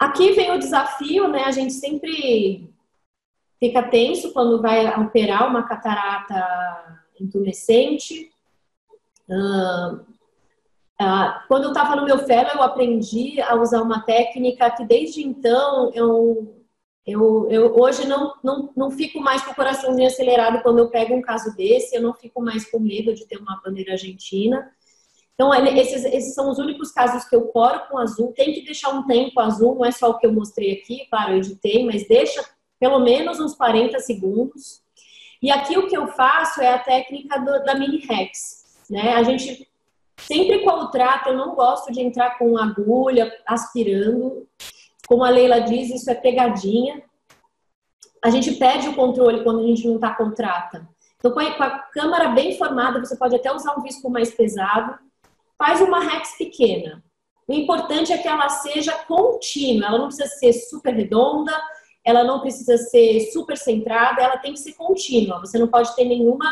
Aqui vem o desafio, né? A gente sempre fica tenso quando vai operar uma catarata intumescente. Uh, uh, quando eu estava no meu fellow, eu aprendi a usar uma técnica que desde então eu, eu, eu hoje não, não, não fico mais com o coraçãozinho acelerado quando eu pego um caso desse, eu não fico mais com medo de ter uma bandeira argentina. Então, esses, esses, são os únicos casos que eu coro com azul. Tem que deixar um tempo azul, não é só o que eu mostrei aqui, claro, eu editei, mas deixa pelo menos uns 40 segundos. E aqui o que eu faço é a técnica do, da mini rex, né? A gente sempre com o trato, eu não gosto de entrar com agulha, aspirando. Como a Leila diz, isso é pegadinha. A gente perde o controle quando a gente não está com trata. Então, com a, com a bem formada, você pode até usar um visco mais pesado Faz uma rex pequena. O importante é que ela seja contínua, ela não precisa ser super redonda, ela não precisa ser super centrada, ela tem que ser contínua. Você não pode ter nenhuma.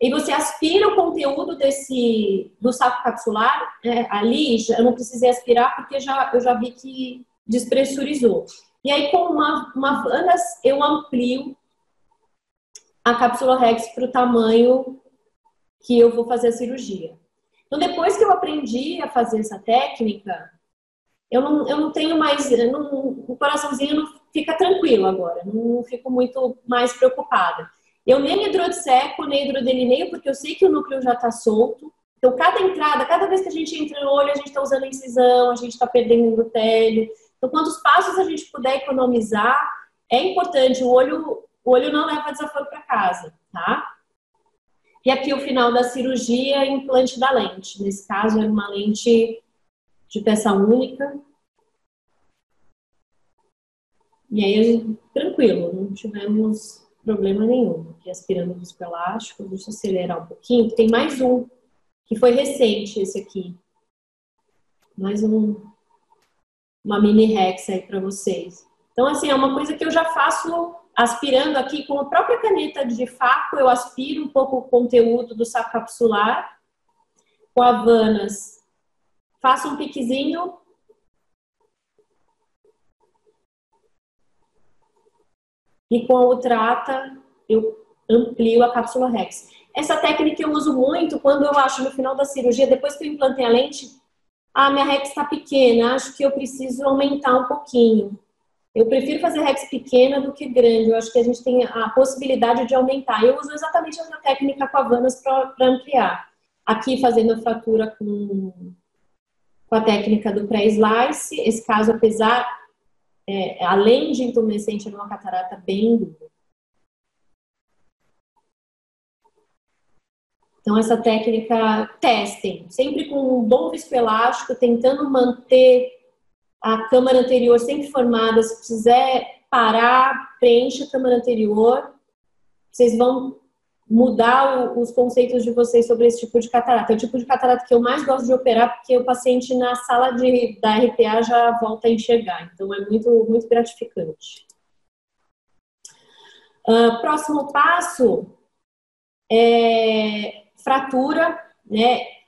E você aspira o conteúdo desse do saco capsular é, ali, eu não precisei aspirar porque já, eu já vi que despressurizou. E aí, com uma, uma Vanas, eu amplio a cápsula Rex para o tamanho que eu vou fazer a cirurgia. Então, depois que eu aprendi a fazer essa técnica, eu não, eu não tenho mais. Não, o coraçãozinho não fica tranquilo agora, não fico muito mais preocupada. Eu nem hidrodisseco, nem hidrodelineio, porque eu sei que o núcleo já está solto. Então, cada entrada, cada vez que a gente entra no olho, a gente está usando a incisão, a gente está perdendo endotélio. Então, quantos passos a gente puder economizar, é importante. O olho, o olho não leva desaforo para casa, tá? E aqui o final da cirurgia, implante da lente. Nesse caso, é uma lente de peça única. E aí, tranquilo, não tivemos problema nenhum. Aqui aspirando o viscoelástico, deixa eu acelerar um pouquinho. Tem mais um, que foi recente esse aqui. Mais um, uma mini rex aí para vocês. Então, assim, é uma coisa que eu já faço aspirando aqui com a própria caneta de faco, eu aspiro um pouco o conteúdo do saco capsular. Com a Vanas, faço um piquezinho. E com a Ultrata, eu amplio a cápsula Rex. Essa técnica eu uso muito quando eu acho no final da cirurgia, depois que eu implantei a lente, a ah, minha Rex está pequena, acho que eu preciso aumentar um pouquinho. Eu prefiro fazer rex pequena do que grande. Eu acho que a gente tem a possibilidade de aumentar. Eu uso exatamente essa técnica com a Vanas para ampliar. Aqui fazendo a fratura com, com a técnica do pré-slice. Esse caso, apesar, é, além de intumescente, é uma catarata bem dura. Então, essa técnica, testem. Sempre com um bom viscoelástico, tentando manter a câmara anterior sempre formada. Se quiser parar, preencha a câmara anterior. Vocês vão mudar os conceitos de vocês sobre esse tipo de catarata. É o tipo de catarata que eu mais gosto de operar porque o paciente na sala de, da RPA já volta a enxergar. Então é muito, muito gratificante. Uh, próximo passo é fratura, né?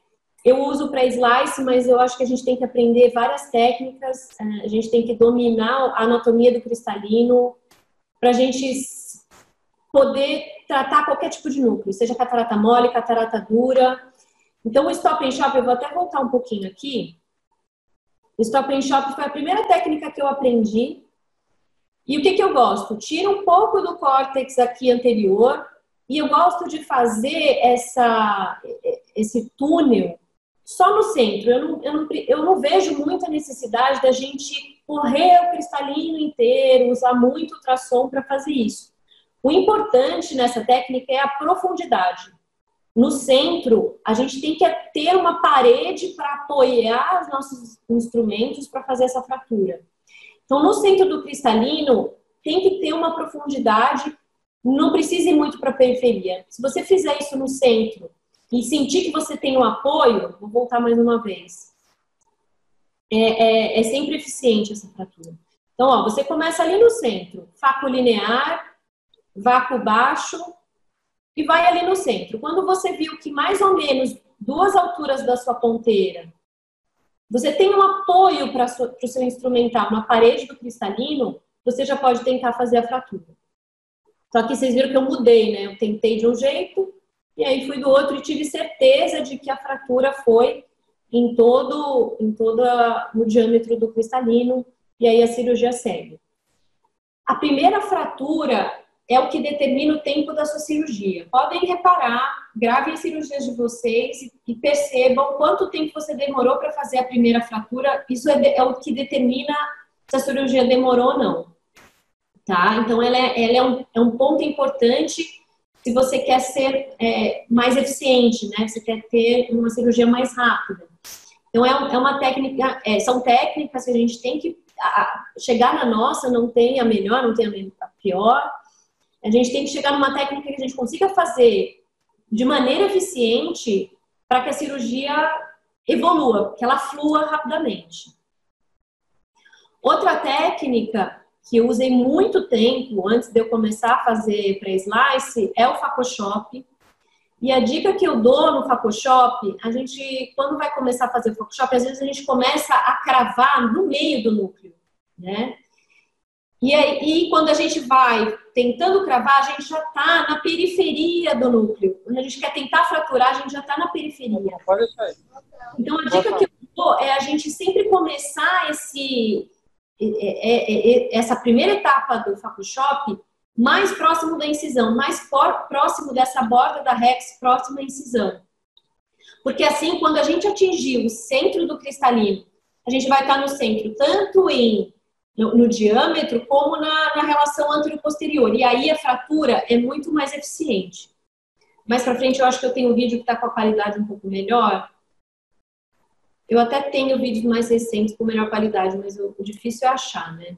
Eu uso para slice, mas eu acho que a gente tem que aprender várias técnicas, é, a gente tem que dominar a anatomia do cristalino para a gente poder tratar qualquer tipo de núcleo, seja catarata mole, catarata dura. Então, o stop and shop, eu vou até voltar um pouquinho aqui. O stop and shop foi a primeira técnica que eu aprendi. E o que, que eu gosto? Tira um pouco do córtex aqui anterior e eu gosto de fazer essa, esse túnel só no centro. Eu não, eu não, eu não vejo muita necessidade da gente correr o cristalino inteiro, usar muito ultrassom para fazer isso. O importante nessa técnica é a profundidade. No centro, a gente tem que ter uma parede para apoiar os nossos instrumentos para fazer essa fratura. Então, no centro do cristalino, tem que ter uma profundidade, não precisa ir muito para a periferia. Se você fizer isso no centro e sentir que você tem o um apoio, vou voltar mais uma vez. É, é, é, sempre eficiente essa fratura. Então, ó, você começa ali no centro, faco linear, vácuo baixo e vai ali no centro. Quando você viu que mais ou menos duas alturas da sua ponteira você tem um apoio para o seu instrumental na parede do cristalino, você já pode tentar fazer a fratura. Só que vocês viram que eu mudei, né? Eu tentei de um jeito e aí fui do outro e tive certeza de que a fratura foi em todo, em todo o diâmetro do cristalino e aí a cirurgia segue. A primeira fratura é o que determina o tempo da sua cirurgia. Podem reparar, gravem as cirurgias de vocês e percebam quanto tempo você demorou para fazer a primeira fratura. Isso é, é, o que determina se a cirurgia demorou ou não. Tá? Então, ela é, ela é, um, é um ponto importante se você quer ser é, mais eficiente, né? Você quer ter uma cirurgia mais rápida. Então, é, é uma técnica, é, são técnicas que a gente tem que a, chegar na nossa, não tem a melhor, não tem a pior, a gente tem que chegar numa técnica que a gente consiga fazer de maneira eficiente para que a cirurgia evolua, que ela flua rapidamente. Outra técnica que eu usei muito tempo antes de eu começar a fazer pré-slice é o Photoshop. E a dica que eu dou no Photoshop, a gente, quando vai começar a fazer o Photoshop, às vezes a gente começa a cravar no meio do núcleo, né? E aí, quando a gente vai tentando cravar, a gente já está na periferia do núcleo. Quando a gente quer tentar fraturar, a gente já está na periferia. Então, a dica que eu dou é a gente sempre começar esse, essa primeira etapa do Photoshop mais próximo da incisão, mais próximo dessa borda da rex, próximo à incisão. Porque assim, quando a gente atingir o centro do cristalino, a gente vai estar no centro tanto em no, no diâmetro como na, na relação anterior-posterior. E aí a fratura é muito mais eficiente. Mais para frente eu acho que eu tenho um vídeo que está com a qualidade um pouco melhor. Eu até tenho vídeos mais recentes com melhor qualidade, mas o, difícil é achar, né?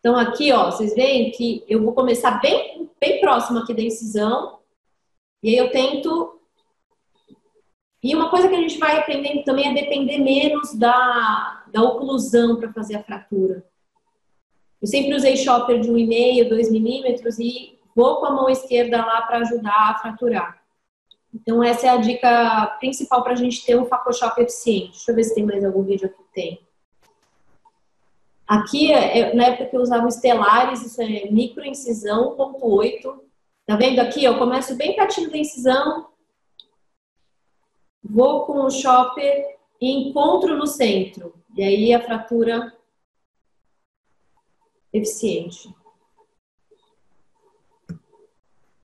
Então aqui, ó, vocês veem que eu vou começar bem, bem próximo aqui da incisão. E aí eu tento e uma coisa que a gente vai aprendendo também é depender menos da, da oclusão para fazer a fratura. Eu sempre usei shopper de 1,5, 2 milímetros e vou com a mão esquerda lá para ajudar a fraturar. Então, essa é a dica principal para a gente ter um Photoshop eficiente. Deixa eu ver se tem mais algum vídeo aqui. Tem. Aqui, é, na época que eu usava estelares, isso é microincisão, ponto 8. Tá vendo aqui? Eu começo bem pertinho da incisão, vou com o shopper e encontro no centro. E aí a fratura eficiente.